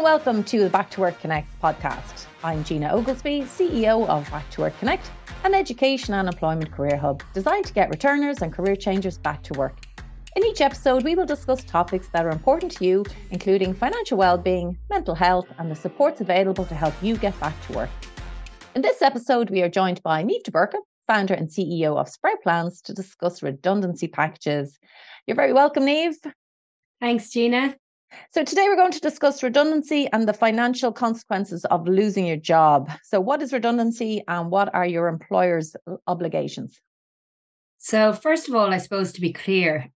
and welcome to the Back to Work Connect podcast. I'm Gina Oglesby, CEO of Back to Work Connect, an education and employment career hub designed to get returners and career changers back to work. In each episode, we will discuss topics that are important to you, including financial well-being, mental health, and the supports available to help you get back to work. In this episode, we are joined by Niamh de Búrca, founder and CEO of Sprout Plans, to discuss redundancy packages. You're very welcome, Neve. Thanks, Gina. So, today we're going to discuss redundancy and the financial consequences of losing your job. So, what is redundancy and what are your employer's obligations? So, first of all, I suppose to be clear,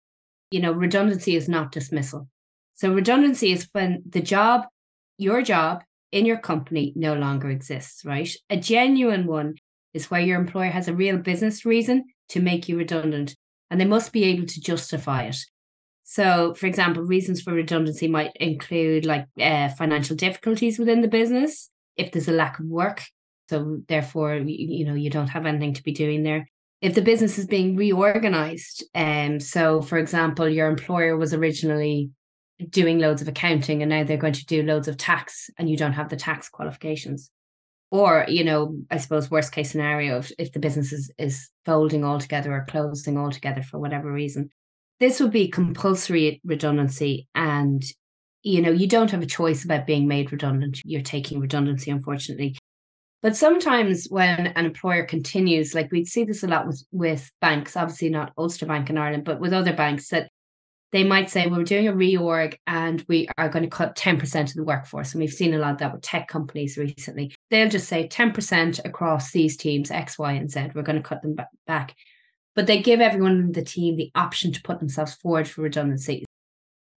you know, redundancy is not dismissal. So, redundancy is when the job, your job in your company no longer exists, right? A genuine one is where your employer has a real business reason to make you redundant and they must be able to justify it. So, for example, reasons for redundancy might include like uh, financial difficulties within the business, if there's a lack of work, so therefore you know you don't have anything to be doing there. If the business is being reorganized, um, so for example, your employer was originally doing loads of accounting and now they're going to do loads of tax, and you don't have the tax qualifications. Or, you know, I suppose worst case scenario if, if the business is, is folding altogether or closing altogether for whatever reason this would be compulsory redundancy and you know you don't have a choice about being made redundant. You're taking redundancy unfortunately. But sometimes when an employer continues like we'd see this a lot with with banks obviously not ulster bank in ireland but with other banks that they might say well, we're doing a reorg and we are going to cut 10% of the workforce. And we've seen a lot of that with tech companies recently. They'll just say 10% across these teams x y and z. We're going to cut them back but they give everyone in the team the option to put themselves forward for redundancy.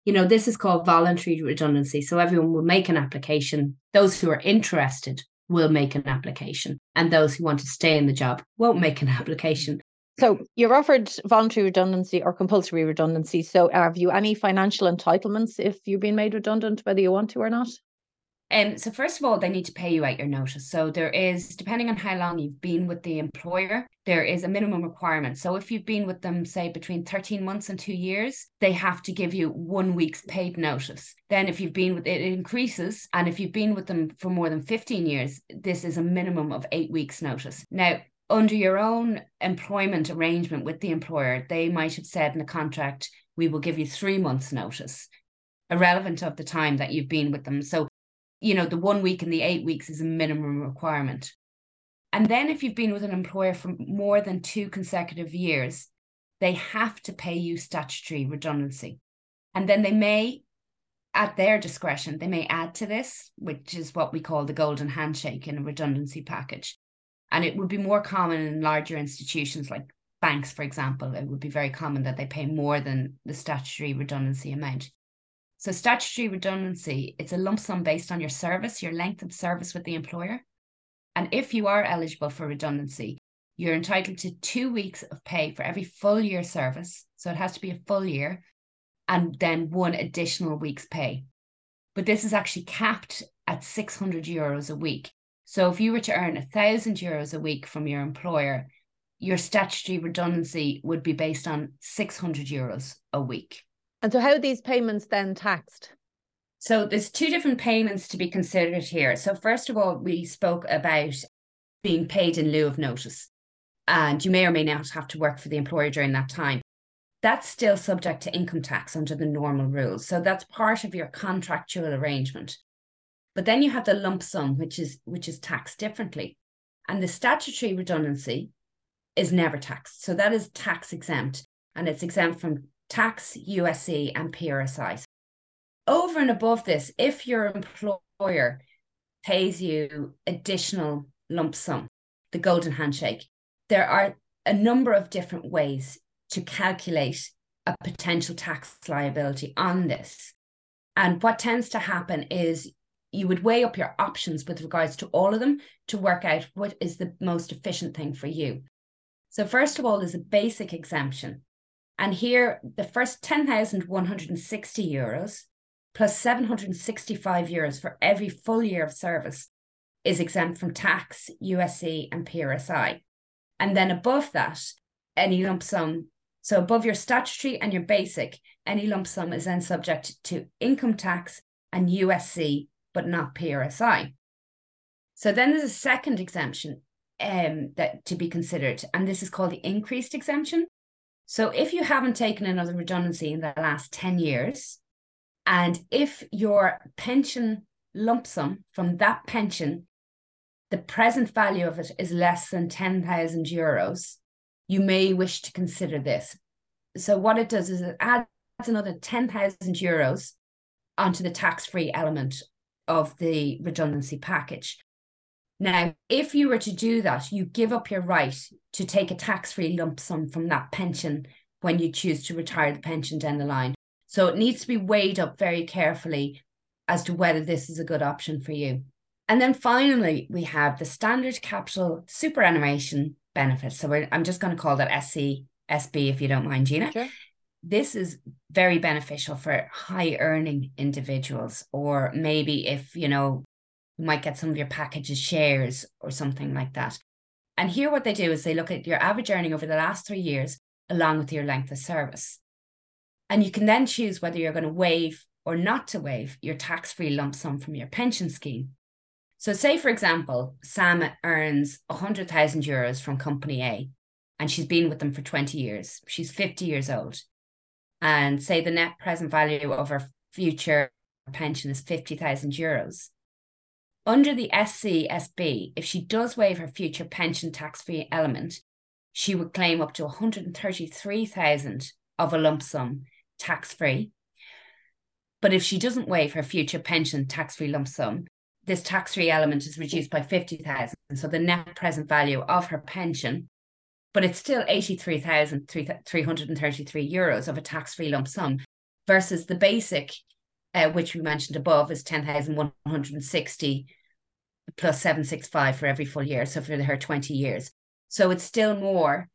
You know, this is called voluntary redundancy. So everyone will make an application. Those who are interested will make an application, and those who want to stay in the job won't make an application. So you're offered voluntary redundancy or compulsory redundancy. So have you any financial entitlements if you've been made redundant, whether you want to or not? Um, so first of all, they need to pay you out your notice. So there is, depending on how long you've been with the employer, there is a minimum requirement. So if you've been with them, say between 13 months and two years, they have to give you one week's paid notice. Then if you've been with it, it increases. And if you've been with them for more than 15 years, this is a minimum of eight weeks notice. Now, under your own employment arrangement with the employer, they might have said in the contract, we will give you three months notice irrelevant of the time that you've been with them. So you know, the one week and the eight weeks is a minimum requirement. And then if you've been with an employer for more than two consecutive years, they have to pay you statutory redundancy. And then they may, at their discretion, they may add to this, which is what we call the golden handshake in a redundancy package. And it would be more common in larger institutions like banks, for example. It would be very common that they pay more than the statutory redundancy amount. So statutory redundancy, it's a lump sum based on your service, your length of service with the employer. And if you are eligible for redundancy, you're entitled to two weeks of pay for every full year service. So it has to be a full year and then one additional week's pay. But this is actually capped at 600 euros a week. So if you were to earn a thousand euros a week from your employer, your statutory redundancy would be based on 600 euros a week. And so, how are these payments then taxed? So, there's two different payments to be considered here. So, first of all, we spoke about being paid in lieu of notice, and you may or may not have to work for the employer during that time. That's still subject to income tax under the normal rules. So, that's part of your contractual arrangement. But then you have the lump sum, which is which is taxed differently, and the statutory redundancy is never taxed. So that is tax exempt, and it's exempt from tax, USC, and PRSI. Over and above this, if your employer pays you additional lump sum, the golden handshake, there are a number of different ways to calculate a potential tax liability on this. And what tends to happen is you would weigh up your options with regards to all of them to work out what is the most efficient thing for you. So, first of all, there's a basic exemption. And here, the first 10,160 euros plus 765 euros for every full year of service is exempt from tax, USC, and PRSI. And then above that, any lump sum, so above your statutory and your basic, any lump sum is then subject to income tax and USC, but not PRSI. So then there's a second exemption um, that to be considered, and this is called the increased exemption. So if you haven't taken another redundancy in the last 10 years, and if your pension lump sum from that pension, the present value of it is less than 10,000 euros, you may wish to consider this. So what it does is it adds another 10,000 euros onto the tax-free element of the redundancy package. Now, if you were to do that, you give up your right to take a tax free lump sum from that pension when you choose to retire the pension down the line. So it needs to be weighed up very carefully as to whether this is a good option for you. And then finally, we have the standard capital superannuation benefit. So I'm just going to call that SC, SB, if you don't mind, Gina. Sure. This is very beneficial for high earning individuals, or maybe if, you know, you might get some of your packages shares or something like that. And here, what they do is they look at your average earning over the last three years, along with your length of service. And you can then choose whether you're going to waive or not to waive your tax free lump sum from your pension scheme. So, say, for example, Sam earns 100,000 euros from company A and she's been with them for 20 years. She's 50 years old. And say the net present value of her future pension is 50,000 euros. Under the SCSB, if she does waive her future pension tax free element, she would claim up to 133,000 of a lump sum tax free. But if she doesn't waive her future pension tax free lump sum, this tax free element is reduced by 50,000. So the net present value of her pension, but it's still 83,333 euros of a tax free lump sum versus the basic, uh, which we mentioned above, is 10,160 plus 765 for every full year. So for her 20 years. So it's still more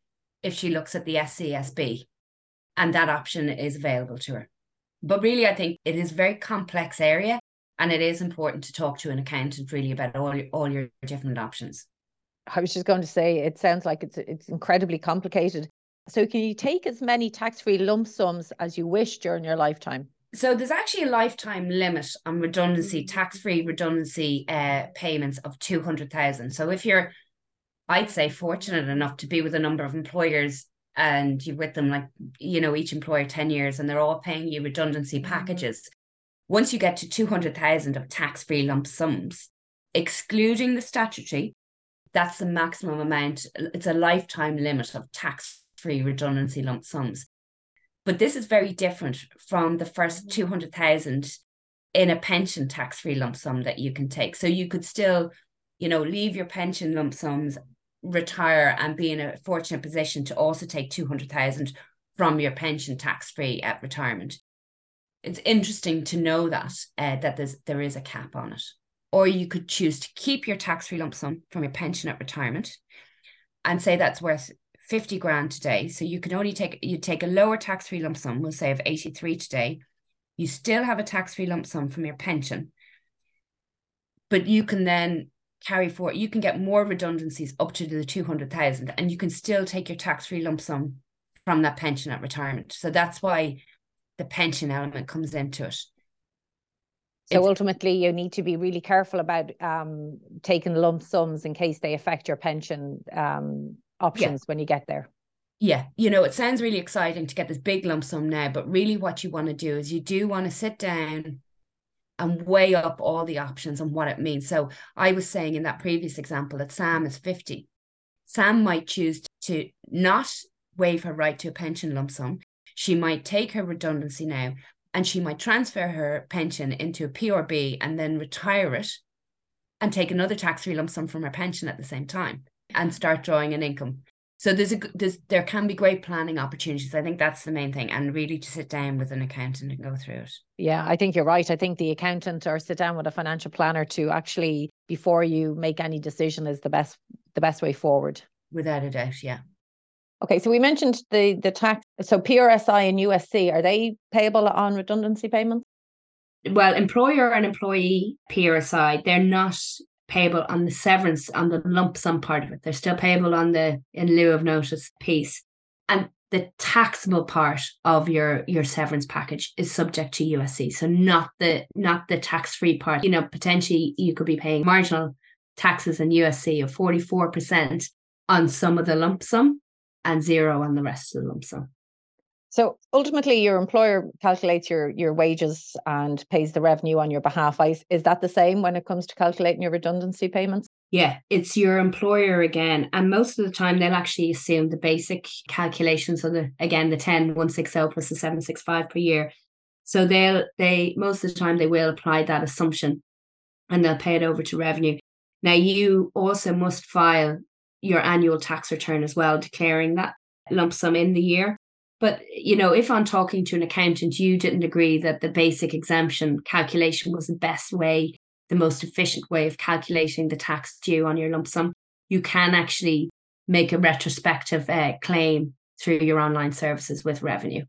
if she looks at the SCSB and that option is available to her. But really, I think it is a very complex area and it is important to talk to an accountant really about all your, all your different options. I was just going to say, it sounds like it's it's incredibly complicated. So, can you take as many tax-free lump sums as you wish during your lifetime? So there's actually a lifetime limit on redundancy, mm-hmm. tax-free redundancy uh, payments of 200,000. So if you're, I'd say, fortunate enough to be with a number of employers and you're with them like, you know, each employer 10 years and they're all paying you redundancy mm-hmm. packages. Once you get to 200,000 of tax-free lump sums, excluding the statutory, that's the maximum amount. It's a lifetime limit of tax-free redundancy lump sums. But this is very different from the first mm-hmm. 200,000 in a pension tax free lump sum that you can take. So you could still, you know, leave your pension lump sums, retire, and be in a fortunate position to also take 200,000 from your pension tax free at retirement. It's interesting to know that uh, that there's there is a cap on it. Or you could choose to keep your tax free lump sum from your pension at retirement and say that's worth 50 grand today. So you can only take you take a lower tax-free lump sum, we'll say of 83 today. You still have a tax-free lump sum from your pension. But you can then carry forward, you can get more redundancies up to the 200,000 and you can still take your tax-free lump sum from that pension at retirement. So that's why the pension element comes into it. So it's, ultimately, you need to be really careful about um, taking lump sums in case they affect your pension um, options yeah. when you get there. Yeah, you know, it sounds really exciting to get this big lump sum now, but really what you want to do is you do want to sit down and weigh up all the options and what it means. So I was saying in that previous example that Sam is 50. Sam might choose to not waive her right to a pension lump sum. She might take her redundancy now and she might transfer her pension into a PRB and then retire it and take another tax free lump sum from her pension at the same time and start drawing an income. So there's a there's there can be great planning opportunities. I think that's the main thing, and really to sit down with an accountant and go through it. Yeah, I think you're right. I think the accountant or sit down with a financial planner to actually before you make any decision is the best the best way forward. Without a doubt, yeah. Okay, so we mentioned the the tax. So PRSI and USC are they payable on redundancy payments? Well, employer and employee PRSI they're not payable on the severance on the lump sum part of it. They're still payable on the in lieu of notice piece. And the taxable part of your your severance package is subject to USC. So not the not the tax free part. You know, potentially you could be paying marginal taxes in USC of 44% on some of the lump sum and zero on the rest of the lump sum. So ultimately, your employer calculates your your wages and pays the revenue on your behalf. Is that the same when it comes to calculating your redundancy payments? Yeah, it's your employer again. And most of the time, they'll actually assume the basic calculations. So, the, again, the 10, 160 plus the 765 per year. So, they'll, they, most of the time, they will apply that assumption and they'll pay it over to revenue. Now, you also must file your annual tax return as well, declaring that lump sum in the year. But, you know, if I'm talking to an accountant, you didn't agree that the basic exemption calculation was the best way, the most efficient way of calculating the tax due on your lump sum, you can actually make a retrospective uh, claim through your online services with revenue.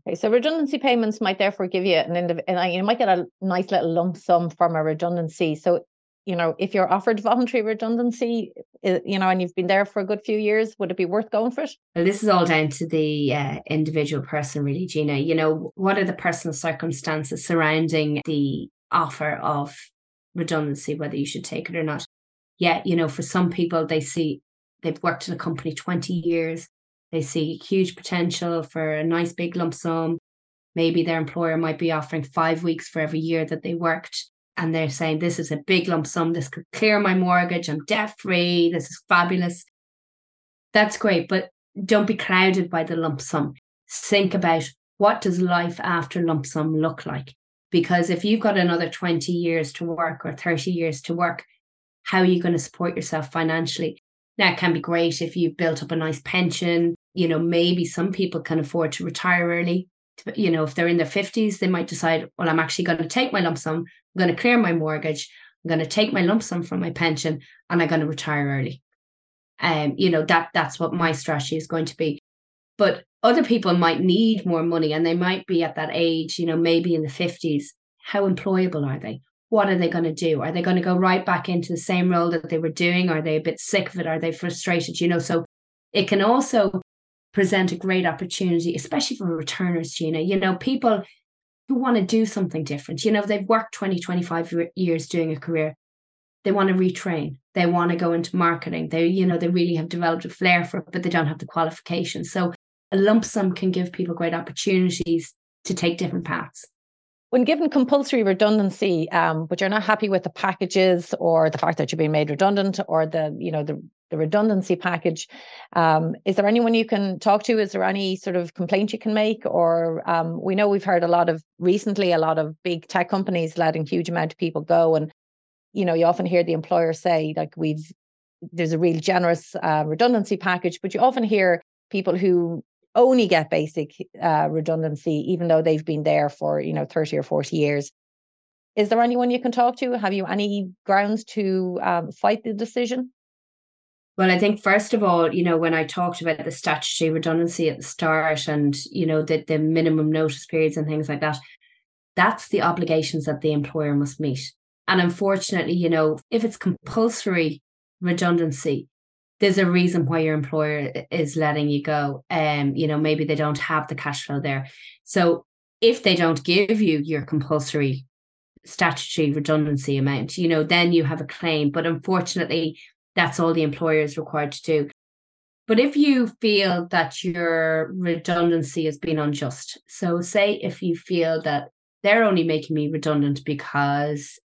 Okay, so redundancy payments might therefore give you an indiv- you might get a nice little lump sum from a redundancy. So you know, if you're offered voluntary redundancy, you know, and you've been there for a good few years, would it be worth going for it? Well, this is all down to the uh, individual person, really, Gina. You know, what are the personal circumstances surrounding the offer of redundancy, whether you should take it or not? Yeah, you know, for some people, they see they've worked in a company 20 years, they see huge potential for a nice big lump sum. Maybe their employer might be offering five weeks for every year that they worked and they're saying this is a big lump sum. This could clear my mortgage. I'm debt free this is fabulous. That's great but don't be clouded by the lump sum. Think about what does life after lump sum look like? Because if you've got another 20 years to work or 30 years to work how are you going to support yourself financially? Now it can be great if you've built up a nice pension. You know maybe some people can afford to retire early. You know, if they're in their 50s, they might decide, well, I'm actually going to take my lump sum, I'm going to clear my mortgage, I'm going to take my lump sum from my pension, and I'm going to retire early. Um, you know, that that's what my strategy is going to be. But other people might need more money and they might be at that age, you know, maybe in the 50s. How employable are they? What are they going to do? Are they going to go right back into the same role that they were doing? Are they a bit sick of it? Are they frustrated? You know, so it can also present a great opportunity, especially for returners, Gina. You know, people who want to do something different. You know, they've worked 20, 25 years doing a career. They want to retrain. They want to go into marketing. They, you know, they really have developed a flair for it, but they don't have the qualifications. So a lump sum can give people great opportunities to take different paths when given compulsory redundancy, um, but you're not happy with the packages or the fact that you're being made redundant or the, you know, the, the redundancy package, um, is there anyone you can talk to? Is there any sort of complaint you can make? Or um, we know we've heard a lot of recently, a lot of big tech companies letting huge amount of people go, and you know, you often hear the employer say like we've there's a real generous uh, redundancy package, but you often hear people who only get basic uh, redundancy, even though they've been there for, you know, 30 or 40 years. Is there anyone you can talk to? Have you any grounds to um, fight the decision? Well, I think first of all, you know, when I talked about the statutory redundancy at the start and, you know, the, the minimum notice periods and things like that, that's the obligations that the employer must meet. And unfortunately, you know, if it's compulsory redundancy, there's a reason why your employer is letting you go. Um, you know, maybe they don't have the cash flow there. So if they don't give you your compulsory statutory redundancy amount, you know, then you have a claim. But unfortunately, that's all the employer is required to do. But if you feel that your redundancy has been unjust, so say if you feel that they're only making me redundant because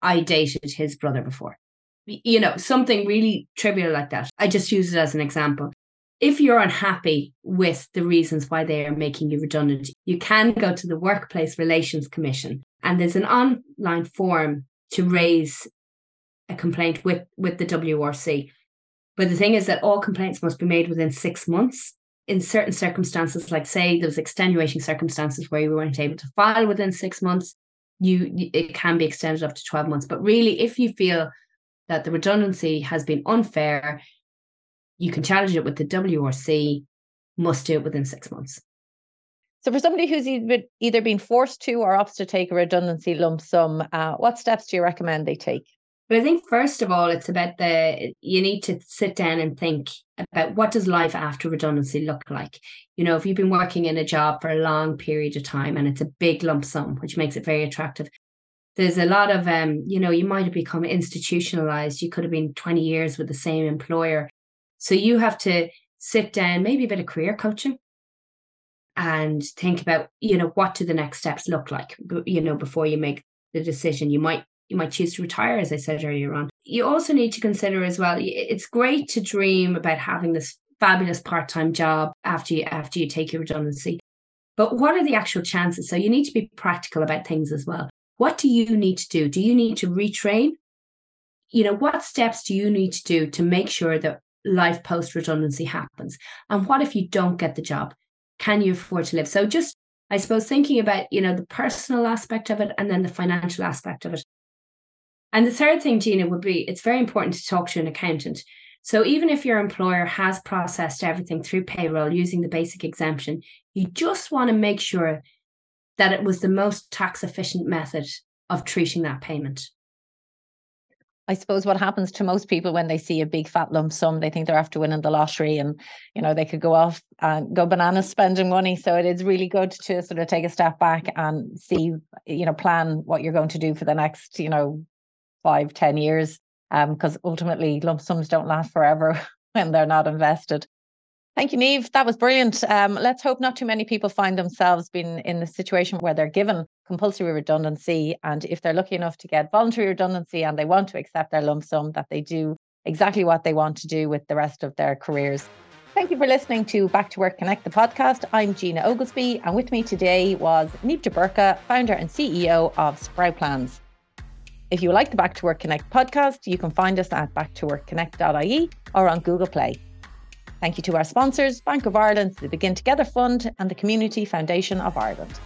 I dated his brother before, you know, something really trivial like that. I just use it as an example. If you're unhappy with the reasons why they are making you redundant, you can go to the Workplace Relations Commission and there's an online form to raise a complaint with, with the WRC. But the thing is that all complaints must be made within six months. In certain circumstances, like say there's extenuating circumstances where you weren't able to file within six months, you it can be extended up to 12 months. But really, if you feel that the redundancy has been unfair, you can challenge it with the WRC, must do it within six months. So, for somebody who's either been forced to or opts to take a redundancy lump sum, uh, what steps do you recommend they take? But I think first of all, it's about the you need to sit down and think about what does life after redundancy look like. You know, if you've been working in a job for a long period of time and it's a big lump sum, which makes it very attractive. There's a lot of um, you know, you might have become institutionalized. You could have been 20 years with the same employer. So you have to sit down, maybe a bit of career coaching and think about, you know, what do the next steps look like, you know, before you make the decision. You might you might choose to retire, as I said earlier on. You also need to consider as well, it's great to dream about having this fabulous part-time job after you after you take your redundancy. But what are the actual chances? So you need to be practical about things as well. What do you need to do? Do you need to retrain? You know, what steps do you need to do to make sure that life post redundancy happens? And what if you don't get the job? Can you afford to live? So just I suppose thinking about, you know, the personal aspect of it and then the financial aspect of it. And the third thing, Gina, would be it's very important to talk to an accountant. So even if your employer has processed everything through payroll using the basic exemption, you just want to make sure that it was the most tax efficient method of treating that payment. I suppose what happens to most people when they see a big fat lump sum, they think they're after winning the lottery and, you know, they could go off and go bananas spending money. So it is really good to sort of take a step back and see, you know, plan what you're going to do for the next, you know, five, ten years. Because um, ultimately lump sums don't last forever when they're not invested. Thank you, Niamh. That was brilliant. Um, let's hope not too many people find themselves being in the situation where they're given compulsory redundancy. And if they're lucky enough to get voluntary redundancy and they want to accept their lump sum, that they do exactly what they want to do with the rest of their careers. Thank you for listening to Back to Work Connect, the podcast. I'm Gina Oglesby, and with me today was de Búrca, founder and CEO of Sprout Plans. If you like the Back to Work Connect podcast, you can find us at backtoworkconnect.ie or on Google Play. Thank you to our sponsors, Bank of Ireland, the Begin Together Fund, and the Community Foundation of Ireland.